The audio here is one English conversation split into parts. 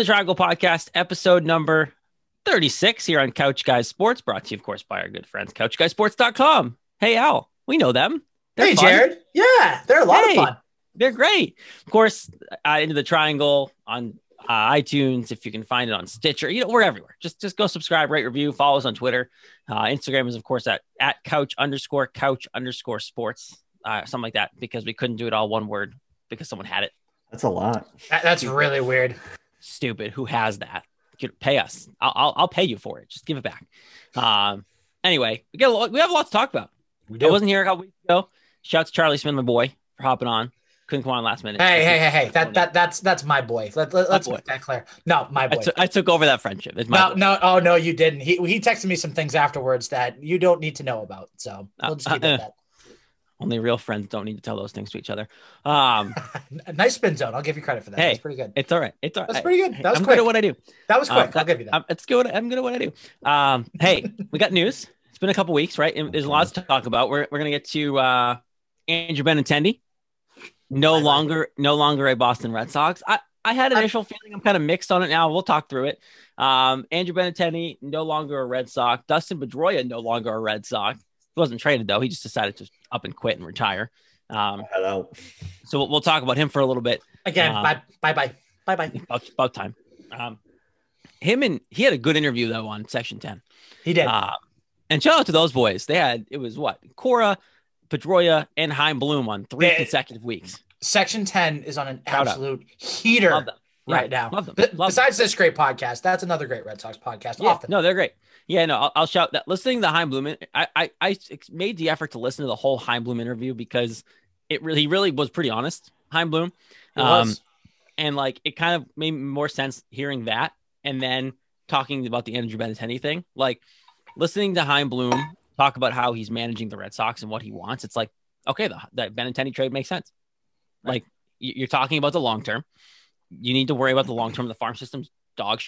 Into the Triangle Podcast, episode number 36 here on Couch Guys Sports, brought to you, of course, by our good friends, couchguysports.com. Hey, Al, we know them. They're hey, fun. Jared. Yeah, they're a lot hey, of fun. They're great. Of course, uh, Into the Triangle on uh, iTunes, if you can find it on Stitcher, you know, we're everywhere. Just just go subscribe, rate, review, follow us on Twitter. Uh, Instagram is, of course, at, at couch underscore couch underscore sports, uh, something like that, because we couldn't do it all one word because someone had it. That's a lot. That, that's really weird stupid. Who has that? Pay us. I'll, I'll, I'll pay you for it. Just give it back. Um, anyway, we get a lot, we have a lot to talk about. We do. I wasn't here a couple weeks ago. Shout out to Charlie Smith, my boy, for hopping on. Couldn't come on last minute. Hey, hey, hey, hey! That that that's that's my boy. Let, let, us make that clear. No, my boy. I, t- I took over that friendship. It's no, boy. no, oh no, you didn't. He he texted me some things afterwards that you don't need to know about. So we'll just keep uh, it uh, that. Only real friends don't need to tell those things to each other. Um, nice spin zone. I'll give you credit for that. Hey, That's pretty good. It's all right. It's all right. That's pretty good. That was I'm quick. good at what I do. That was quick. Uh, I'll give you that. I'm, it's good. I'm good at what I do. Um, hey, we got news. It's been a couple weeks, right? And there's lots to talk about. We're, we're gonna get to uh, Andrew Benintendi. No longer, no longer a Boston Red Sox. I, I had an initial feeling. I'm kind of mixed on it now. We'll talk through it. Um, Andrew Benintendi, no longer a Red Sox. Dustin Pedroia, no longer a Red Sox. He wasn't traded though. He just decided to up and quit and retire. Um, Hello. So we'll, we'll, talk about him for a little bit. Again, uh, bye, bye, bye, bye, bye. About, about time. Um, him and he had a good interview though on Section Ten. He did. Uh, and shout out to those boys. They had it was what Cora, Pedroia, and Chaim Bloom on three they, consecutive weeks. Section Ten is on an Shout absolute out. heater right yeah, now. Love them. Love Besides them. this great podcast, that's another great Red Sox podcast. Yeah, Often. no, they're great. Yeah, no, I'll, I'll, shout that. Listening to Chaim Bloom, I, I I made the effort to listen to the whole Chaim Bloom interview because it really, he really was pretty honest, Chaim Bloom. Um, and like it kind of made more sense hearing that and then talking about the Andrew Benintendi thing. Like listening to Chaim Bloom talk about how he's managing the Red Sox and what he wants. It's like, okay, the, the Benintendi trade makes sense. Right. Like you're talking about the long term. You need to worry about the long term. Of the farm system's dog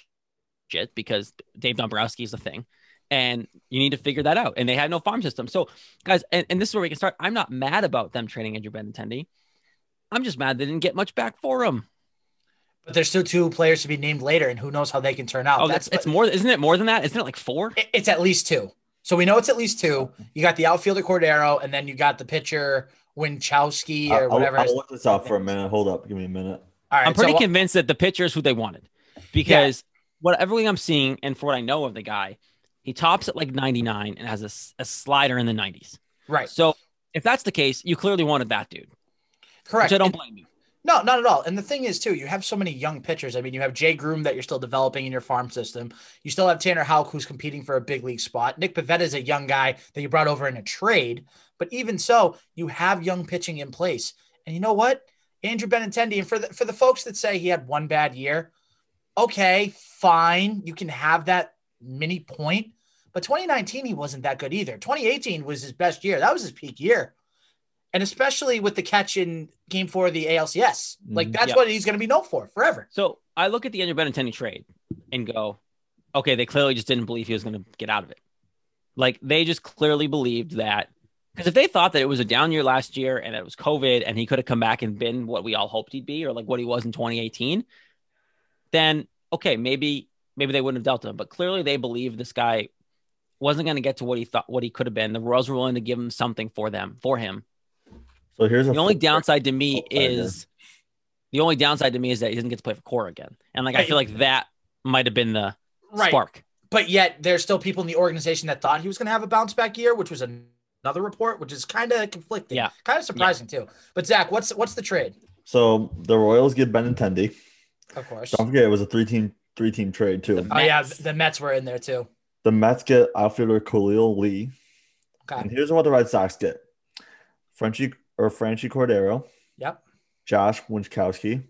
shit because Dave Dombrowski is a thing and you need to figure that out. And they had no farm system. So, guys, and, and this is where we can start. I'm not mad about them trading Andrew Benintendi. I'm just mad they didn't get much back for him. But there's still two players to be named later, and who knows how they can turn out. Oh, that's, that's it's more. Isn't it more than that? Isn't it like four? It's at least two. So we know it's at least two. You got the outfielder Cordero, and then you got the pitcher Winckowski or whatever. I'll, I'll look this up for a minute. Hold up, give me a minute. All right, I'm pretty so, uh, convinced that the pitcher is who they wanted because yeah. What everything I'm seeing and for what I know of the guy, he tops at like 99 and has a, a slider in the 90s. Right. So if that's the case, you clearly wanted that dude. Correct. Which I don't blame you. No, not at all. And the thing is, too, you have so many young pitchers. I mean, you have Jay Groome that you're still developing in your farm system. You still have Tanner Houck, who's competing for a big league spot. Nick Pivetta is a young guy that you brought over in a trade. But even so, you have young pitching in place. And you know what? Andrew Benintendi, and for the, for the folks that say he had one bad year, okay, fine. You can have that mini point. But 2019, he wasn't that good either. 2018 was his best year. That was his peak year. And especially with the catch in game four of the ALCS. Like mm-hmm. that's yep. what he's going to be known for forever. So I look at the Andrew Benintendi trade and go, okay, they clearly just didn't believe he was going to get out of it. Like they just clearly believed that because if they thought that it was a down year last year and it was COVID and he could have come back and been what we all hoped he'd be or like what he was in 2018, then okay, maybe maybe they wouldn't have dealt him. But clearly they believe this guy wasn't going to get to what he thought what he could have been. The Royals were willing to give him something for them for him. So here's the only downside to me is the only downside to me is that he doesn't get to play for Cora again, and like I feel like that might have been the right. spark. But yet there's still people in the organization that thought he was going to have a bounce back year, which was another report, which is kind of conflicting. Yeah, kind of surprising yeah. too. But Zach, what's what's the trade? So the Royals get Benintendi. Of course. Don't forget it was a three team three team trade too. Oh yeah, the Mets were in there too. The Mets get outfielder Khalil Lee. Okay. And here's what the Red Sox get: Frenchie or Franchy Cordero. Yep. Josh Winckowski.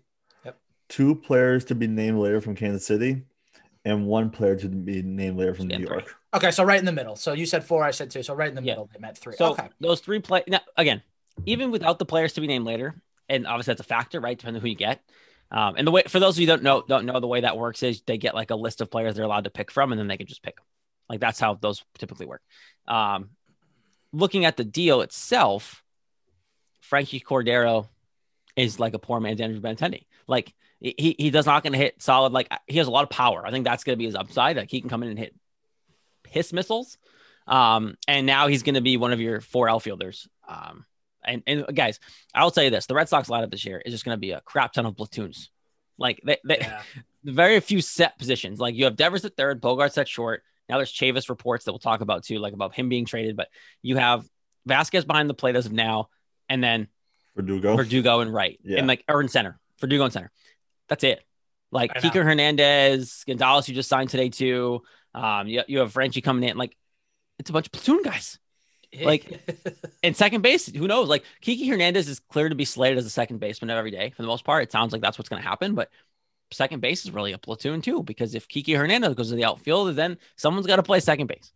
Yep. Two players to be named later from Kansas City, and one player to be named later from New York. Okay, so right in the middle. So you said four, I said two. So right in the yeah. middle, they met three. So okay. those three play now again, even without the players to be named later, and obviously that's a factor, right? Depending on who you get. Um, and the way for those of you don't know don't know the way that works is they get like a list of players they're allowed to pick from, and then they can just pick them. Like that's how those typically work. Um, looking at the deal itself, Franchy Cordero is like a poor man's Andrew Benintendi. Like he he does not going to hit solid. Like he has a lot of power. I think that's going to be his upside. Like he can come in and hit piss missiles. Um, and now he's going to be one of your four outfielders. Um, and, and guys, I'll tell you this: the Red Sox lineup this year is just going to be a crap ton of platoons. Like they, they yeah. very few set positions. Like you have Devers at third, Bogaerts at short. Now there's Chavis reports that we'll talk about too, like about him being traded. But you have Vazquez behind the plate as of now, and then Verdugo, Verdugo and right, yeah. and like or in center, Verdugo in center. That's it. Like Kike Hernandez, Gonzalez, you just signed today too. Um, you, you have Frenchie coming in. Like it's a bunch of platoon guys. Like in second base, who knows? Like Kiki Hernandez is clear to be slated as a second baseman every day for the most part. It sounds like that's what's going to happen, but second base is really a platoon too because if Kiki Hernandez goes to the outfield, then someone's got to play second base.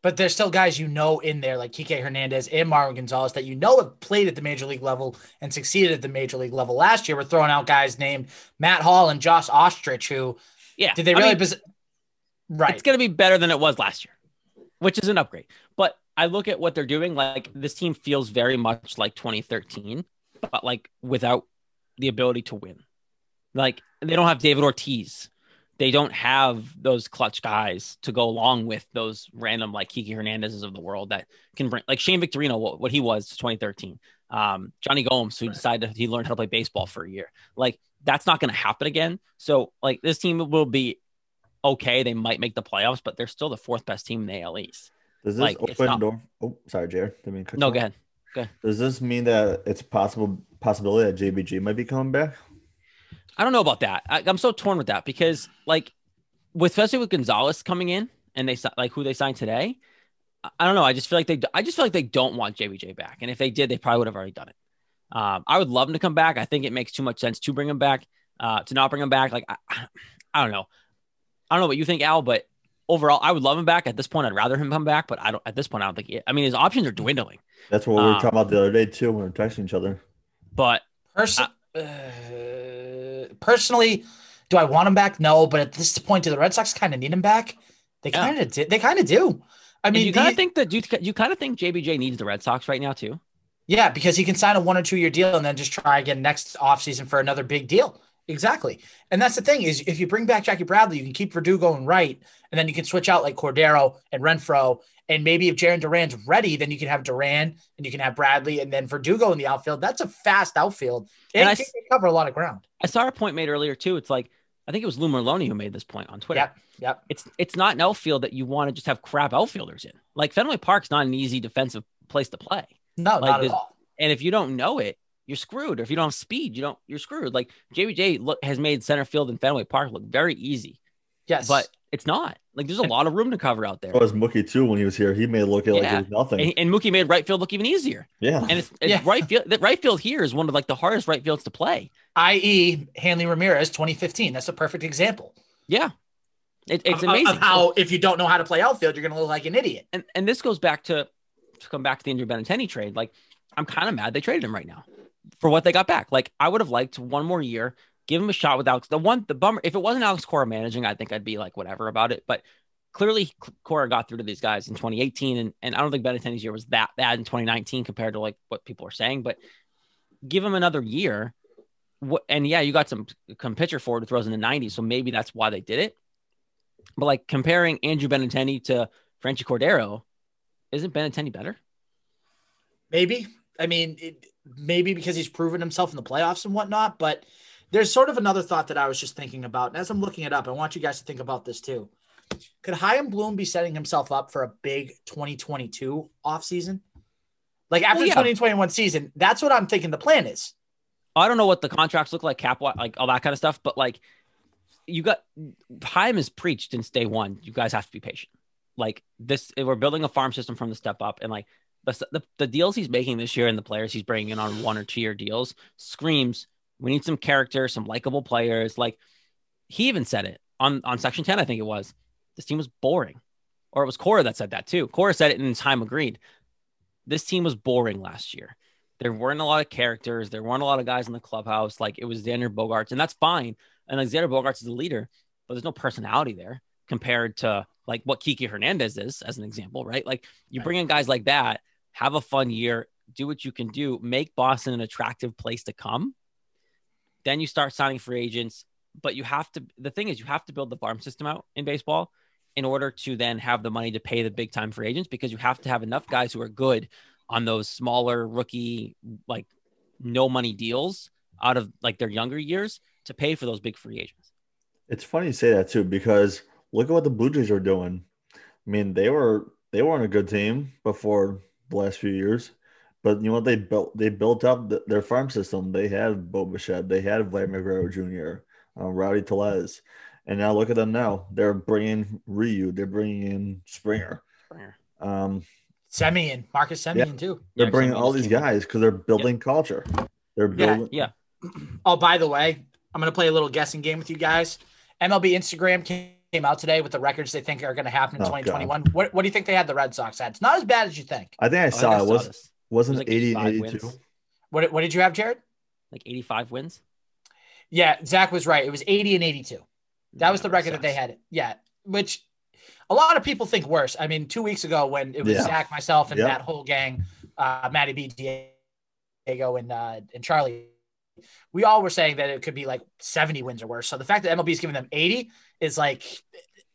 But there's still guys you know in there like Kike Hernandez and Marwin Gonzalez that you know have played at the major league level and succeeded at the major league level. Last year, we're throwing out guys named Matt Hall and Josh Osich, who yeah, did they really? I mean, pos- right, it's going to be better than it was last year, which is an upgrade. But I look at what they're doing. Like this team feels very much like 2013, but like without the ability to win. Like they don't have David Ortiz they don't have those clutch guys to go along with those random like Kiki Hernandez's of the world that can bring like Shane Victorino, what, what he was 2013. Um, Jonny Gomes, who right. decided he learned how to play baseball for a year. Like that's not going to happen again. So like this team will be okay. They might make the playoffs, but they're still the fourth best team in the AL East. Does this like, open not... door? Oh, sorry, Jared. I mean, no, go ahead. Go ahead. Does this mean that it's possible possibility that JBJ might be coming back? I don't know about that. I, am so torn with that because, like, with especially with Gonzalez coming in and they like who they signed today. I don't know. I just feel like they. I just feel like they don't want JBJ back, and if they did, they probably would have already done it. Um, I would love him to come back. I think it makes too much sense to bring him back. Uh, to not bring him back, like I, I don't know. I don't know what you think, Al, but overall, I would love him back. At this point, I'd rather him come back, but I don't. At this point, I don't think. He, I mean, his options are dwindling. That's what we were um, talking about the other day too when we were texting each other. But Person, uh, personally, do I want him back? No, but at this point, do the Red Sox kind of need him back? They kind of yeah. They kind of do. I mean, and you kind of think that you you kind of think JBJ needs the Red Sox right now too. Yeah, because he can sign a one or two year deal and then just try again next offseason for another big deal. Exactly. And that's the thing is if you bring back Jackie Bradley, you can keep Verdugo and right, and then you can switch out like Cordero and Renfroe. And maybe if Jarren Duran's ready, then you can have Duran and you can have Bradley and then Verdugo in the outfield. That's a fast outfield. And, and I, they cover a lot of ground. I saw a point made earlier too. It's like I think it was Lou Merloni who made this point on Twitter. Yep. Yep. It's it's not an outfield that you want to just have crap outfielders in. Like Fenway Park's not an easy defensive place to play. No, like not at all. And if you don't know it, you're screwed. Or if you don't have speed, you don't. You're screwed. Like JBJ look has made center field in Fenway Park look very easy. Yes, but it's not. Like there's a lot of room to cover out there. Oh, was Mookie too when he was here. He made it look like yeah. it was nothing. And, and, Mookie made right field look even easier. Yeah, and it's, it's yeah. right field. That right field here is one of like the hardest right fields to play. I.e., Hanley Ramirez, 2015. That's a perfect example. Yeah, it, it's of, amazing of how if you don't know how to play outfield, you're going to look like an idiot. And and this goes back to to come back to the Andrew Benintendi trade. Like I'm kind of mad they traded him right now for what they got back. Like I would have liked one more year, give him a shot with Alex. The one, the bummer, if it wasn't Alex Cora managing, I think I'd be like whatever about it. But clearly, Cora got through to these guys in 2018, and and I don't think Benintendi's year was that bad in 2019 compared to like what people are saying. But give him another year. What, and yeah, you got some, come pitcher forward who throws in the 90s, so maybe that's why they did it. But like comparing Andrew Benintendi to Franchy Cordero, isn't Benintendi better? Maybe. I mean, it, maybe because he's proven himself in the playoffs and whatnot. But there's sort of another thought that I was just thinking about. And as I'm looking it up, I want you guys to think about this too. Could Chaim Bloom be setting himself up for a big 2022 offseason? Like after well, yeah. 2021 season, that's what I'm thinking the plan is. I don't know what the contracts look like, cap, like all that kind of stuff, but like you got Chaim has preached since day one. You guys have to be patient. Like this, we're building a farm system from the step up, and like the, the, deals he's making this year and the players he's bringing in on one or two year deals screams we need some character, some likable players. Like he even said it on on section 10, I think it was. This team was boring. Or it was Cora that said that too. Cora said it and Chaim agreed. This team was boring last year. There weren't a lot of characters. There weren't a lot of guys in the clubhouse. Like it was Xander Bogaerts, and that's fine. And like Xander Bogaerts is the leader, but there's no personality there compared to like what Kiki Hernandez is, as an example, right? Like you bring in guys like that, have a fun year, do what you can do, make Boston an attractive place to come. then you start signing free agents. But you have to. The thing is, you have to build the farm system out in baseball in order to then have the money to pay the big time free agents because you have to have enough guys who are good on those smaller rookie like no money deals out of like their younger years to pay for those big free agents. It's funny you say that too because look at what the Blue Jays are doing. I mean, they were they weren't a good team before the last few years, but you know what they built? They built up the, their farm system. They had Bo Bichette, they had Vladimir Guerrero Jr., uh, Rowdy Tellez, and now look at them now. They're bringing Ryu, they're bringing in Springer. Springer. Um, Semien, Marcus Semien yeah, too. They're yeah, bringing all these guys because they're building yeah. culture. They're building. Yeah. Oh, by the way, I'm gonna play a little guessing game with you guys. MLB Instagram came out today with the records they think are going to happen in oh, 2021. What, what do you think they had the Red Sox at? It's not as bad as you think. I think I saw I it. Was this. wasn't it was like 80 82? Wins. What what did you have, Jared? Like 85 wins. Yeah, Zach was right. It was 80 and 82. That was the record that they had. Yeah, which a lot of people think worse. I mean, two weeks ago when it was yeah. Zach, myself, and yep. that whole gang, uh, Matty B, Diego, and uh, and Charlie, we all were saying that it could be like 70 wins or worse. So the fact that MLB is giving them 80 is like,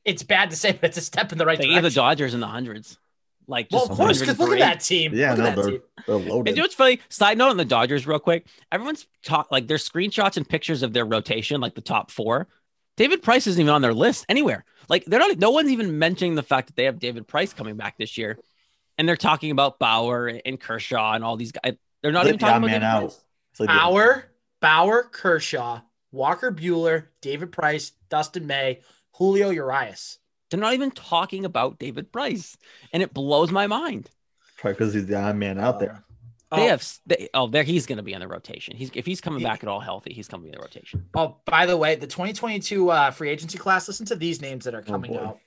it's bad to say, but it's a step in the right they direction. gave the Dodgers in the hundreds. Like, well, of course, because look at that team. Yeah, no, they're, they're loaded. And you know what's funny? Side note on the Dodgers, real quick. Everyone's talk like there's screenshots and pictures of their rotation, like the top four. David Price isn't even on their list anywhere. Like they're not. No one's even mentioning the fact that they have David Price coming back this year, and they're talking about Bauer and Kershaw and all these guys. They're not even talking about David out. Price. Like Bauer, Bauer, Kershaw, Walker Buehler, David Price, Dustin May, Julio Urias. They're not even talking about David Price, and it blows my mind. Probably because he's the odd man out there. They oh. have they, oh there he's going to be in the rotation. He's if he's coming back at all healthy, he's coming in the rotation. Oh, by the way, the 2022 uh, free agency class. Listen to these names that are oh, coming oh out.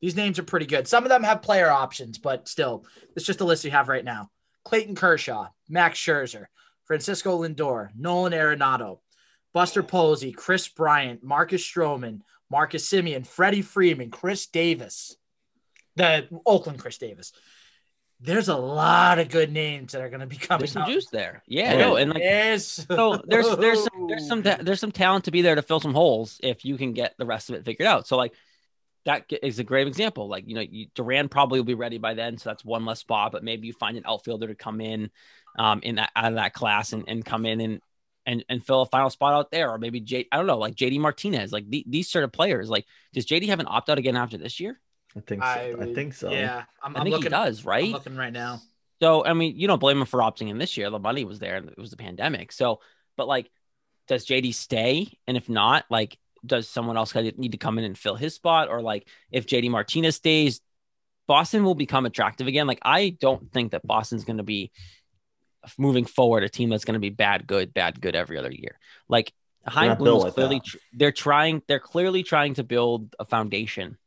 These names are pretty good. Some of them have player options, but still, it's just a list we have right now. Clayton Kershaw, Max Scherzer, Francisco Lindor, Nolan Arenado, Buster Posey, Kris Bryant, Marcus Stroman, Marcus Semien, Freddie Freeman, Chris Davis, the Oakland Khris Davis, there's a lot of good names that are going to be coming. There's some juice there, yeah. No, and like yes. so there's there's some, there's some there's some talent to be there to fill some holes if you can get the rest of it figured out. So like that is a great example. Like you know, you, Duran probably will be ready by then, so that's one less spot. But maybe you find an outfielder to come in, um, in that out of that class and, and come in and and and fill a final spot out there, or maybe J. I don't know, like JD Martinez, like the, these sort of players. Like, does JD have an opt out again after this year? I think so. I, I think so. Yeah, I'm, i think looking, he does. Right. I'm looking right now. So I mean, you don't blame him for opting in this year. The money was there, and it was the pandemic. So, but like, does JD stay? And if not, like, does someone else need to come in and fill his spot? Or like, if JD Martinez stays, Boston will become attractive again. Like, I don't think that Boston's going to be moving forward a team that's going to be bad, good, bad, good every other year. Like Chaim Bloom is clearly tr- they're trying they're clearly trying to build a foundation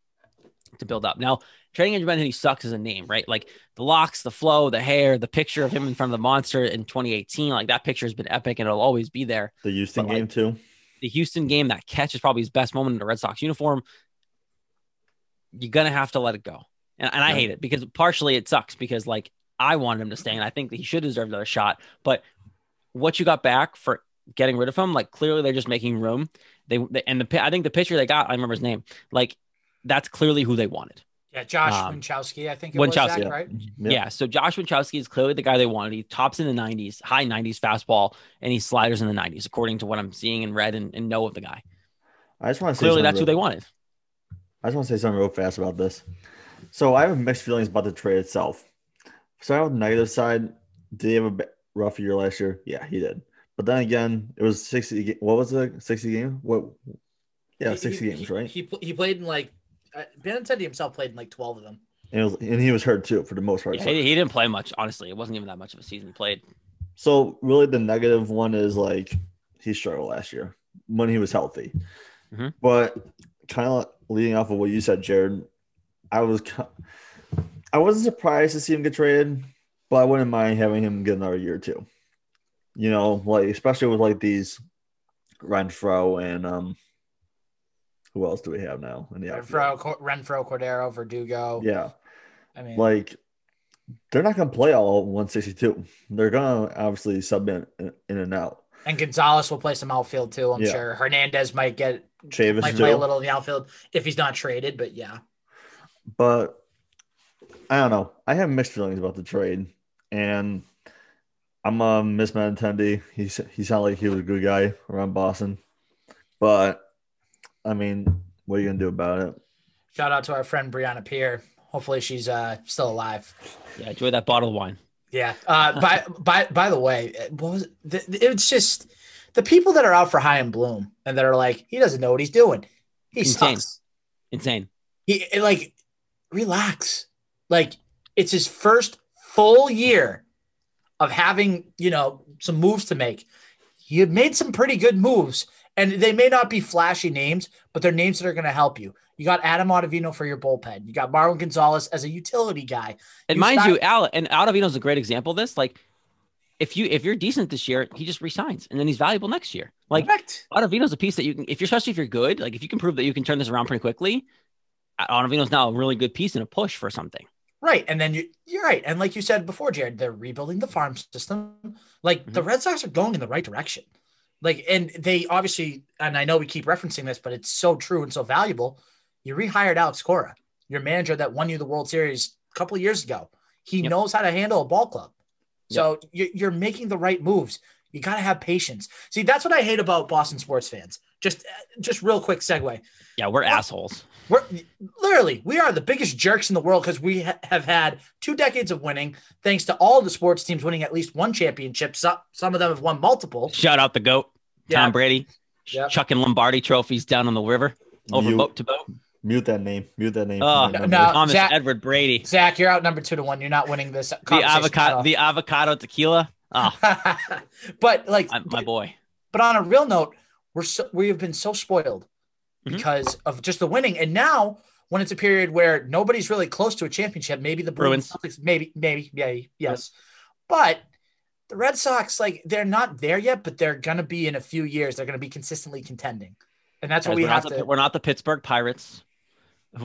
to build up. Now, trading Andrew Benintendi sucks as a name, right? Like the locks, the flow, the hair, the picture of him in front of the monster in 2018, like that picture has been epic and it'll always be there. The Houston but, game like, too. The Houston game, that catch is probably his best moment in a Red Sox uniform. You're gonna have to let it go. And, and I hate it because partially it sucks because like I wanted him to stay and I think that he should deserve another shot. But what you got back for getting rid of him, like clearly they're just making room. They, they and the I think the pitcher they got, I remember his name. Like that's clearly who they wanted. Yeah, Josh um, Winckowski, I think it Winckowski, was Zach, right? Yeah. yeah. So Josh Winckowski is clearly the guy they wanted. He tops in the 90s, high 90s fastball, and he sliders in the 90s, according to what I'm seeing and read and, and know of the guy. I just want to say clearly that's real, who they wanted. I just want to say something real fast about this. So I have mixed feelings about the trade itself. Starting with the negative side, did he have a rough year last year? Yeah, he did. But then again, it was 60. What was it? 60 game? What? Yeah, 60 he, games, right? He, he played in like uh, Benintendi himself played in like 12 of them. And, was, and he was hurt too for the most part. Yeah, he, he, didn't play much, honestly. It wasn't even that much of a season he played. So, really, the negative one is like he struggled last year when he was healthy. Mm-hmm. But kind of leading off of what you said, Jared, I was I wasn't surprised to see him get traded, but I wouldn't mind having him get another year or two. You know, like especially with like these Renfroe and um who else do we have now in the Renfroe, Renfroe, Cordero, Verdugo. Yeah, I mean, like they're not gonna play all 162. They're gonna obviously sub in, in and out. And Gonzalez will play some outfield too. I'm Yeah. sure Hernandez might get Chavis might play a little in the outfield if he's not traded. But yeah, But I don't know. I have mixed feelings about the trade, and I'm a Miss Benintendi. He he sounded like he was a good guy around Boston, but I mean, what are you gonna do about it? shout out to our friend Brianna Pierre. Hopefully she's uh, still alive. Yeah, enjoy that bottle of wine. Yeah. Uh, by by by the way, what was it? It's just the people that are out for high and bloom and that are like he doesn't know what he's doing. He Insane. sucks. Insane. He like relax. Like it's his first full year of having you know some moves to make. He had made some pretty good moves, and they may not be flashy names, but they're names that are going to help you. You got Adam Ottavino for your bullpen. You got Marwin Gonzalez as a utility guy. And You mind you, Al and Ottavino's a great example of this. Like, if you if you're decent this year, he just resigns and then he's valuable next year. Like Correct. Ottavino's a piece that you can, if you're especially if you're good, like if you can prove that you can turn this around pretty quickly, Ottavino's now a really good piece and a push for something. Right. And then you, you're right. And like you said before, Jared, they're rebuilding the farm system. Like the mm-hmm. Red Sox are going in the right direction. Like, and they obviously, and I know we keep referencing this, but it's so true and so valuable. You rehired Alex Cora, your manager that won you the World Series a couple of years ago. He Yep. knows how to handle a ball club. So you- you're making the right moves. You got to have patience. See, that's what I hate about Boston sports fans. Just, just real quick segue. Yeah, we're What? assholes. We're literally we are the biggest jerks in the world because we ha- have had two decades of winning, thanks to all the sports teams winning at least one championship. Some some of them have won multiple. Shout out the goat, Yeah. Tom Brady, Yep. chucking Lombardi trophies down on the river over Mute, boat to boat. mute that name. Mute that name. Oh, No, no. Thomas Zach- Edward Brady, Zach, you're out number two to one. You're not winning this. the avocado, the avocado tequila. Oh, but like, my, my boy. but on a real note, we're so, we have been so spoiled Mhm. because of just the winning, and now when it's a period where nobody's really close to a championship, maybe the Bruins. Celtics, maybe, maybe, yeah, yes, but the Red Sox, like they're not there yet, but they're gonna be in a few years. They're gonna be consistently contending, and that's what Guys, we have to. the, we're not the Pittsburgh Pirates.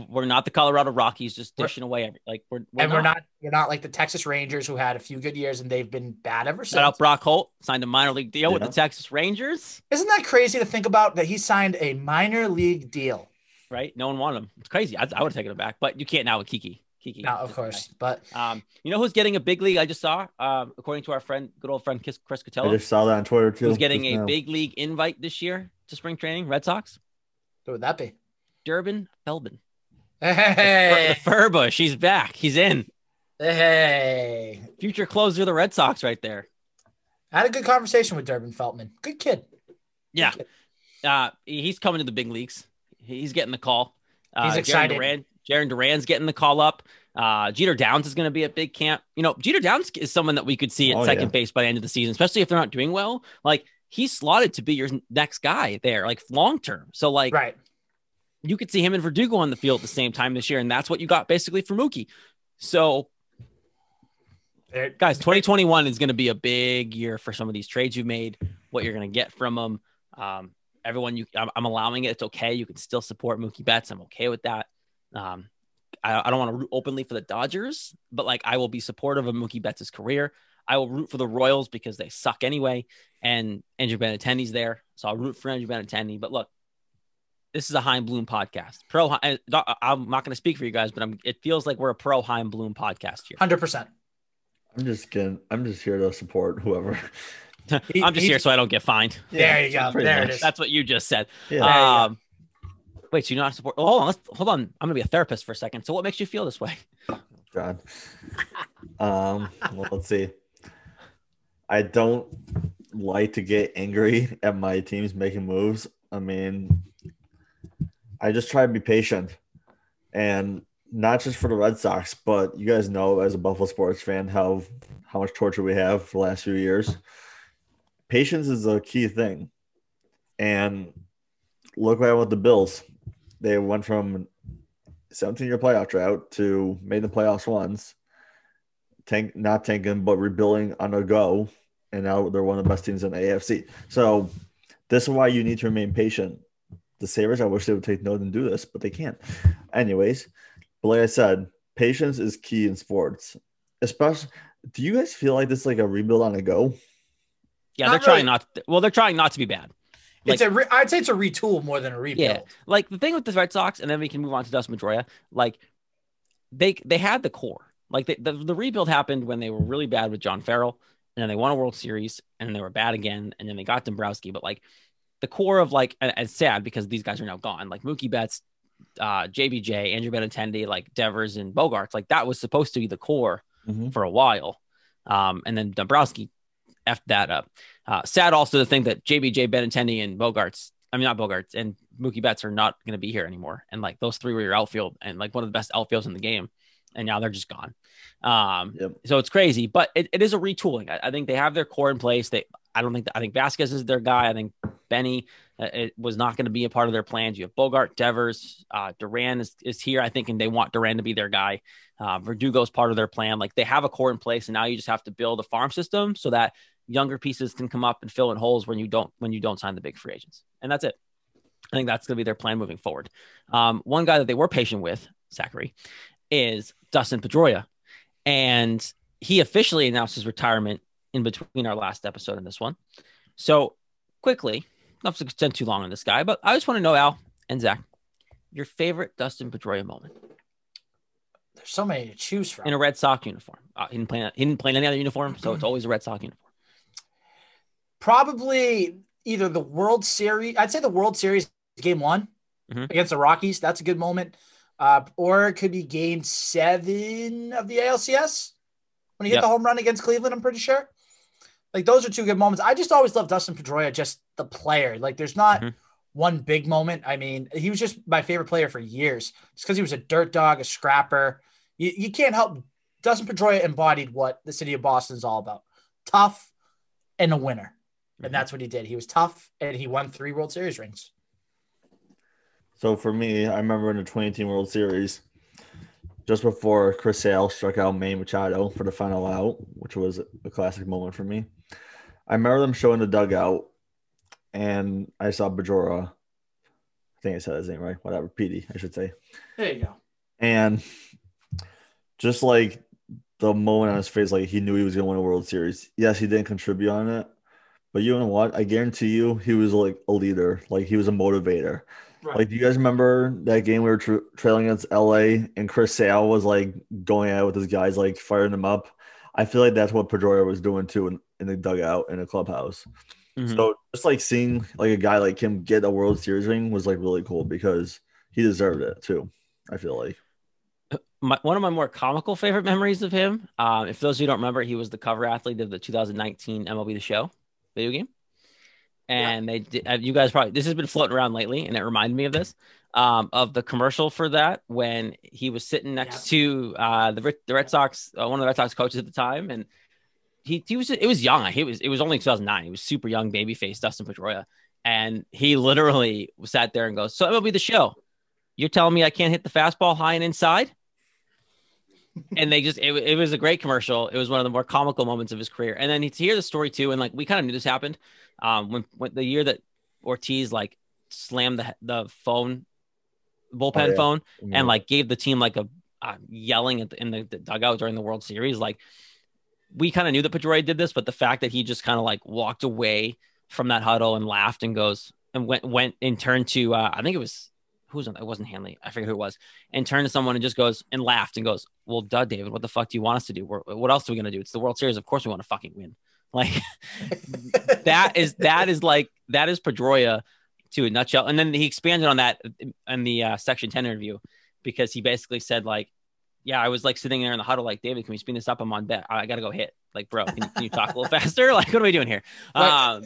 We're not the Colorado Rockies, just We're- dishing away. Every, like we're, we're and not. we're not we're not like the Texas Rangers who had a few good years and they've been bad ever Shout out since. Brock Holt signed a minor league deal with the Texas Rangers. Isn't that crazy to think about that he signed a minor league deal? Right? No one wanted him. It's crazy. I, I would have taken it back, but you can't now with Kiki. Kiki. Now, of course, but Um, you know who's getting a big league? I just saw, um, according to our friend, good old friend Chris, Chris I just saw that on Twitter too. who's getting a now. big league invite this year to spring training. Red Sox, who would that be? Durbin Feltman, Hey, the Furbush. He's back. He's in. hey. Future closer of the Red Sox, right there. I had a good conversation with Durbin Feltman. Good kid. Yeah. Uh, he's coming to the big leagues. He's getting the call. Uh, He's Jarren excited. Duran, Jarren Duran's getting the call up. Uh, Jeter Downs is going to be at big camp. You know, Jeter Downs is someone that we could see at Oh, second yeah. base by the end of the season, especially if they're not doing well. Like he's slotted to be your next guy there, like long term. So like Right. You could see him and Verdugo on the field at the same time this year, and that's what you got basically for Mookie. So There- guys 2021 is going to be a big year for some of these trades you've made what you're going to get from them um, everyone you I'm, I'm allowing it it's okay you can still support mookie betts i'm okay with that. Um, I, I don't want to root openly for the dodgers but like i will be supportive of mookie betts' career. I will root for the royals because they suck anyway and andrew benintendi's there so i'll root for andrew benintendi. But look this is a Chaim Bloom podcast. Pro, I- I'm not going to speak for you guys, but I'm. It feels like we're a pro Chaim Bloom podcast here. 100%. I'm just kidding. I'm just here to support whoever. He- I'm just he- here so I don't get fined. There you go. There much. it is. That's what you just said. Yeah. There you. Um, wait, so you're not support? Oh, hold on. Let's, hold on. I'm gonna be a therapist for a second. So, what makes you feel this way? God. Um, well, let's see. I don't like to get angry at my teams making moves. I mean, I just try to be patient and not just for the Red Sox, but you guys know as a Buffalo sports fan how how much torture we have for the last few years. Patience is a key thing. And look what happened with the Bills. They went from 17 year playoff drought to made the playoffs once, tank not tanking but rebuilding on a go, and now they're one of the best teams in the AFC. So this is why you need to remain patient. The Sabres, I wish they would take note and do this, but they can't. Anyways, but like I said, patience is key in sports. Especially, do you guys feel like this is like a rebuild on a go? Yeah, not they're trying not. To, well, they're trying not to be bad. Like, it's a. Re- I'd say it's a retool more than a rebuild. Yeah, like the thing with the Red Sox, and then we can move on to Dustin Pedroia. Like they they had the core. Like they, the the rebuild happened when they were really bad with John Farrell, and then they won a World Series, and they were bad again, and then they got Dombrowski. But like the core of like, and it's sad because these guys are now gone. Like Mookie Betts, uh, JBJ, Andrew Benintendi, like Devers and Bogaerts, Like that was supposed to be the core mm-hmm. for a while. Um, and then Dombrowski effed that up. Uh, sad also to think that JBJ, Benintendi, and Bogaerts, I mean, not Bogaerts and Mookie Betts are not going to be here anymore. And like those three were your outfield and like one of the best outfields in the game. And now they're just gone. Um, yep. So it's crazy, but it, it is a retooling. I, I, think they have their core in place. They, I don't think, that, I think Vazquez is their guy. I think Benny uh, it was not going to be a part of their plans. You have Bogart, Devers, uh, Duran is, is here, I think, and they want Duran to be their guy. Uh, Verdugo's part of their plan. Like they have a core in place, and now you just have to build a farm system so that younger pieces can come up and fill in holes when you don't when you don't sign the big free agents. And that's it. I think that's going to be their plan moving forward. Um, one guy that they were patient with, Zachary, is Dustin Pedroia, and he officially announced his retirement in between our last episode and this one. So quickly, not to extend too long on this guy, but I just want to know Al and Zach, your favorite Dustin Pedroia moment. There's so many to choose from in a Red Sox uniform. Uh, he didn't play. He didn't play in any other uniform, so it's always a Red Sox uniform. Probably either the World Series. I'd say the World Series game one mm-hmm. against the Rockies. That's a good moment. Uh, or it could be game seven of the ALCS when he hit the home run against Cleveland. I'm pretty sure. Like those are two good moments. I just always love Dustin Pedroia, just the player. Like there's not mm-hmm. one big moment. I mean, he was just my favorite player for years. It's because he was a dirt dog, a scrapper. You, you can't help. Dustin Pedroia embodied what the city of Boston is all about: tough and a winner. And mm-hmm. that's what he did. He was tough and he won three World Series rings. So for me, I remember in the 2018 World Series, just before Chris Sale struck out Manny Machado for the final out, which was a classic moment for me. I remember them showing the dugout, and I saw Bajora. I think I said his name right. Whatever, Petey, I should say. There you go. And just like the moment on his face, like he knew he was going to win a World Series. Yes, he didn't contribute on it, but you know what? I guarantee you, he was like a leader. Like he was a motivator. Right. Like, do you guys remember that game we were tra- trailing against LA and Chris Sale was like going at it with his guys, like firing them up? I feel like that's what Pedroia was doing too in, in the dugout in a clubhouse. Mm-hmm. So just like seeing like a guy like him get a World Series ring was like really cool because he deserved it too. I feel like. My, one of my more comical favorite memories of him, uh, if those of you don't remember, he was the cover athlete of the 2019 MLB The Show video game and yeah. they uh, you guys probably this has been floating around lately and it reminded me of this um, of the commercial for that when he was sitting next yeah. to uh, the the Red Sox uh, one of the Red Sox coaches at the time and he he was it was young. He was it was only 2009 he was super young baby face Dustin Pedroia. And he literally sat there and goes so it'll be the show. You're telling me I can't hit the fastball high and inside? And they just it, it was a great commercial. It was one of the more comical moments of his career. And then to hear the story too and like we kind of knew this happened um, when, when the year that Ortiz like slammed the the phone bullpen oh, yeah. phone yeah. and like gave the team like a uh, yelling the, in the, the, dugout during the World Series, like we kind of knew that Pedroia did this, but the fact that he just kind of like walked away from that huddle and laughed and goes and went went and turned to uh, I think it was who was it? It wasn't Hanley. I forget who it was. And turned to someone and just goes and laughed and goes, "Well, duh, David. What the fuck do you want us to do? What else are we gonna do? It's the World Series. Of course, we want to fucking win." Like that is that is like that is Pedroia to a nutshell. And then he expanded on that in the uh, section 10 interview because he basically said like, yeah, I was like sitting there in the huddle, like, David, can we speed this up? I'm on bet. I got to go hit. Like, bro, can, can, you talk a little faster? Like, what are we doing here? Um,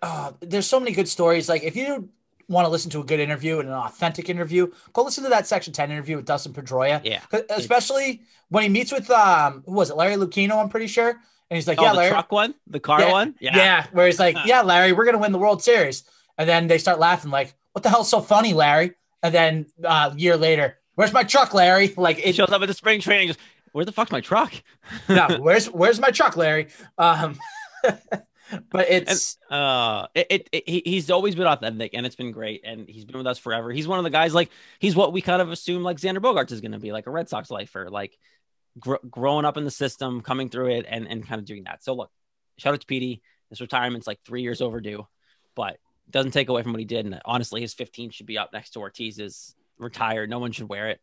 uh, there's so many good stories. Like, if you want to listen to a good interview and an authentic interview, go listen to that Section 10 interview with Dustin Pedroia. Yeah. Especially when he meets with, um, who was it, Larry Lucchino, I'm pretty sure. And he's like, oh, "Yeah, the Larry." truck one, the car yeah, one, yeah, yeah. Where he's like, "Yeah, Larry, we're gonna win the World Series," and then they start laughing, like, "What the hell's so funny, Larry?" And then uh, a year later, "Where's my truck, Larry?" Like it shows up at the spring training, just where the fuck's my truck? no, where's where's my truck, Larry? Um, but it's and, uh it, it, it, he's always been authentic and it's been great and he's been with us forever he's one of the guys like he's what we kind of assume like xander Bogaerts is going to be like a red sox lifer like gr- growing up in the system, coming through it, and and kind of doing that. So look, shout out to Petey. His retirement's like three years overdue, but doesn't take away from what he did. And honestly, his 15 should be up next to Ortiz's retired. No one should wear it.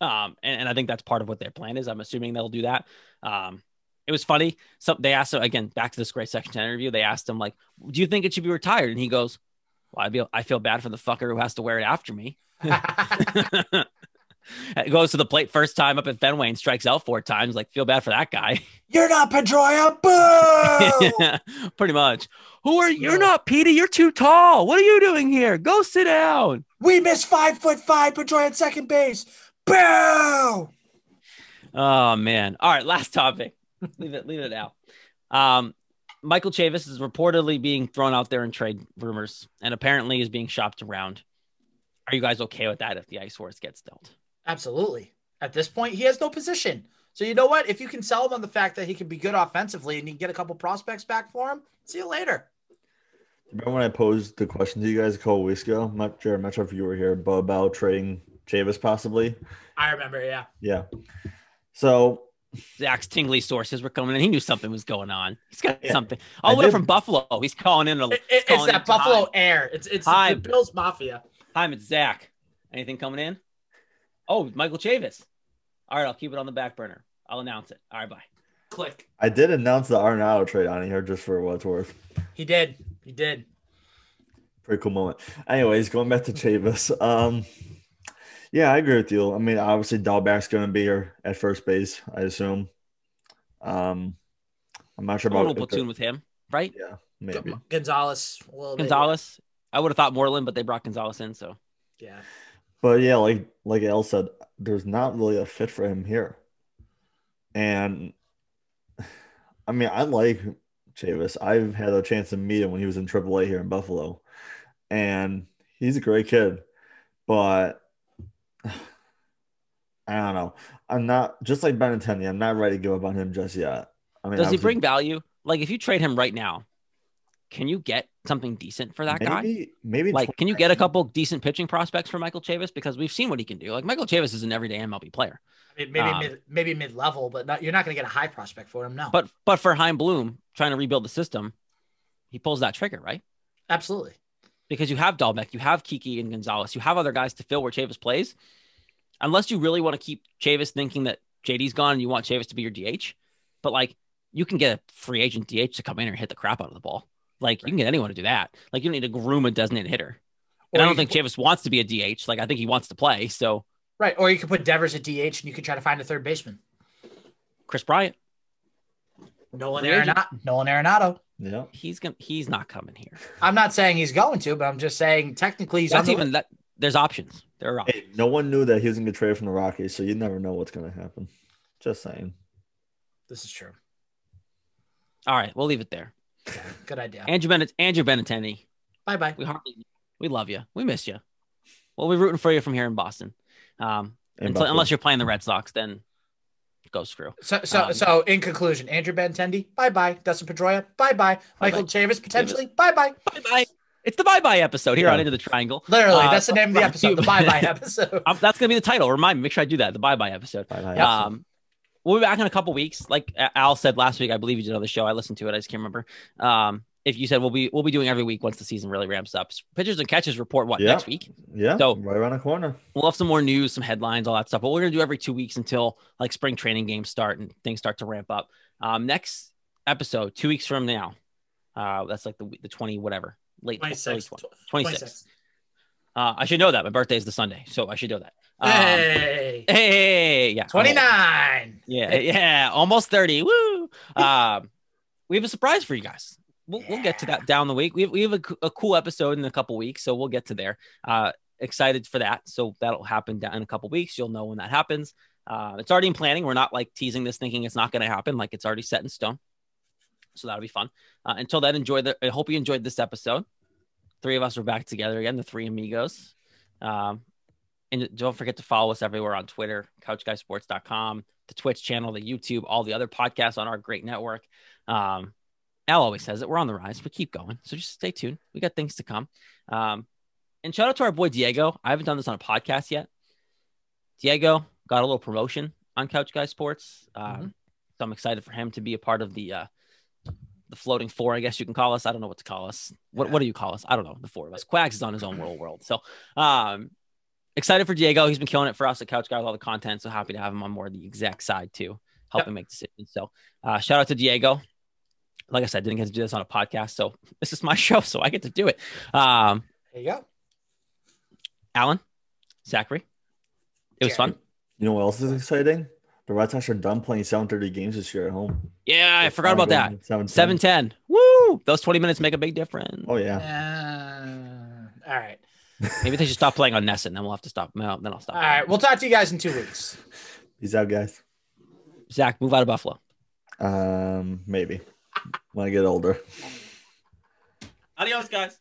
Um, and, and I think that's part of what their plan is. I'm assuming they'll do that. Um, it was funny. So they asked him again, back to this great section 10 interview. They asked him, like, do you think it should be retired? And he goes, Well, I feel I feel bad for the fucker who has to wear it after me. it goes to the plate first time up at Fenway and strikes out four times. Like, feel bad for that guy. You're not Pedroia. Boo! yeah, pretty much. Who are you're not Petey? You're too tall. What are you doing here? Go sit down. We missed five foot five Pedroia at second base. Boo! Oh man. All right, last topic. leave it, leave it out. Um, Michael Chavis is reportedly being thrown out there in trade rumors and apparently is being shopped around. Are you guys okay with that if the ice horse gets dealt? Absolutely. At this point, he has no position. So you know what? If you can sell him on the fact that he can be good offensively and you can get a couple prospects back for him, see you later. Remember when I posed the question to you guys a couple weeks ago? I'm not sure, I'm not sure if you were here, but about trading Chavis possibly. I remember, yeah. Yeah. So Zach's tingly sources were coming in. He knew something was going on. He's got yeah. something. All the way from Buffalo. He's calling in. A, it, it's calling that Buffalo time. air. It's it's Hi. the Bills Mafia. Hi, it's Zach. Anything coming in? Oh, Michael Chavis. All right, I'll keep it on the back burner. I'll announce it. All right, bye. Click. I did announce the Arenado trade on here just for what it's worth. He did. He did. Pretty cool moment. Anyways, going back to Chavis. Um, yeah, I agree with you. I mean, obviously Dalbec's going to be here at first base, I assume. Um, I'm not sure about a little platoon with him, right? Yeah, maybe Gonzalez. Gonzalez. I would have thought Moreland, but they brought Gonzalez in, so yeah. But yeah, like like El said, there's not really a fit for him here, and I mean, I like Chavis. I've had a chance to meet him when he was in AAA here in Buffalo, and he's a great kid, but I don't know. I'm not just like Benintendi. I'm not ready to give up on him just yet. I mean, does he bring value? Like, if you trade him right now, can you get something decent for that maybe, guy? Maybe like, can you get a couple decent pitching prospects for Michael Chavis? Because we've seen what he can do. Like, Michael Chavis is an everyday MLB player. I mean, maybe um, mid, maybe mid level, but not, you're not going to get a high prospect for him. No. But but for Chaim Bloom trying to rebuild the system, he pulls that trigger, right? Absolutely. Because you have Dalbec, you have Kiki and Gonzalez, you have other guys to fill where Chavis plays unless you really want to keep Chavis thinking that JD's gone and you want Chavis to be your DH, but like you can get a free agent DH to come in and hit the crap out of the ball. Like you can get anyone to do that. Like you don't need to groom a designated hitter. And or I don't think Chavis wants to be a DH. Like I think he wants to play. So right, or you could put Devers at DH and you could try to find a third baseman. Kris Bryant. Nolan Arenado. Nolan Arenado. Yeah, he's gonna. He's not coming here. I'm not saying he's going to, but I'm just saying technically he's. That's even that. There's options. There are options. Hey, no one knew that he was going to get traded from the Rockies, so you never know what's going to happen. Just saying. This is true. All right, we'll leave it there. Yeah, good idea. Andrew Bennett, Andrew Benintendi. Bye bye. We hardly, we love you. We miss you. We'll be rooting for you from here in Boston. Um, until, unless you're playing the Red Sox, then go screw. So, so, um, so in conclusion, Andrew Benintendi, bye bye. Dustin Pedroia, bye bye. Michael Chavis, potentially, bye bye. Bye bye. It's the bye bye episode here yeah. on Into the Triangle. Literally, uh, that's the name of the episode. The bye bye episode. Um, that's gonna be the title. Remind me. Make sure I do that. The bye bye episode. Bye-bye um, we'll be back in a couple weeks. Like Al said last week, I believe you did another show. I listened to it. I just can't remember. Um, if you said we'll be we'll be doing every week once the season really ramps up. Pitchers and catches report what yeah. next week. Yeah. So right around the corner. We'll have some more news, some headlines, all that stuff. But we're gonna do every two weeks until like spring training games start and things start to ramp up. Um, next episode, two weeks from now. Uh, that's like the the twenty whatever late 26. 26. Uh, I should know that. My birthday is the Sunday, so I should know that. Um, hey, hey, yeah, 29. Yeah, yeah, almost 30. Woo. Um, we have a surprise for you guys. We'll, yeah. we'll get to that down the week. We have, we have a, a cool episode in a couple weeks, so we'll get to there. Uh, excited for that. So that'll happen in a couple weeks. You'll know when that happens. Uh, it's already in planning. We're not like teasing this, thinking it's not going to happen. Like it's already set in stone. So that'll be fun. Uh, until then, enjoy the. I hope you enjoyed this episode. Three of us are back together again, the three amigos. Um, and don't forget to follow us everywhere on Twitter, couchguysports.com, the Twitch channel, the YouTube, all the other podcasts on our great network. Um, Al always says it. We're on the rise, but keep going. So just stay tuned. We got things to come. Um, and shout out to our boy Diego. I haven't done this on a podcast yet. Diego got a little promotion on Couch Guy Sports. Um, mm-hmm. So I'm excited for him to be a part of the uh, the floating four, I guess you can call us. I don't know what to call us. What, yeah. what do you call us? I don't know. The four of us. Quags is on his own world world. So, um, excited for Diego. He's been killing it for us at Couch Guys, all the content. So happy to have him on more of the exec side too, helping yep. make decisions. So, uh, shout out to Diego. Like I said, didn't get to do this on a podcast, so this is my show, so I get to do it. Um, there you go. Alan, Zachary, it was fun. You know what else is exciting? The Red Sox are done playing 7:30 games this year at home. Yeah, I forgot about that. 7 10. Woo! Those 20 minutes make a big difference. Oh, yeah. Uh, all right. Maybe they should stop playing on NESN. Then we'll have to stop. No, then I'll stop. All right. We'll talk to you guys in two weeks. Peace out, guys. Zach, move out of Buffalo. Um, maybe when I get older. Adios, guys.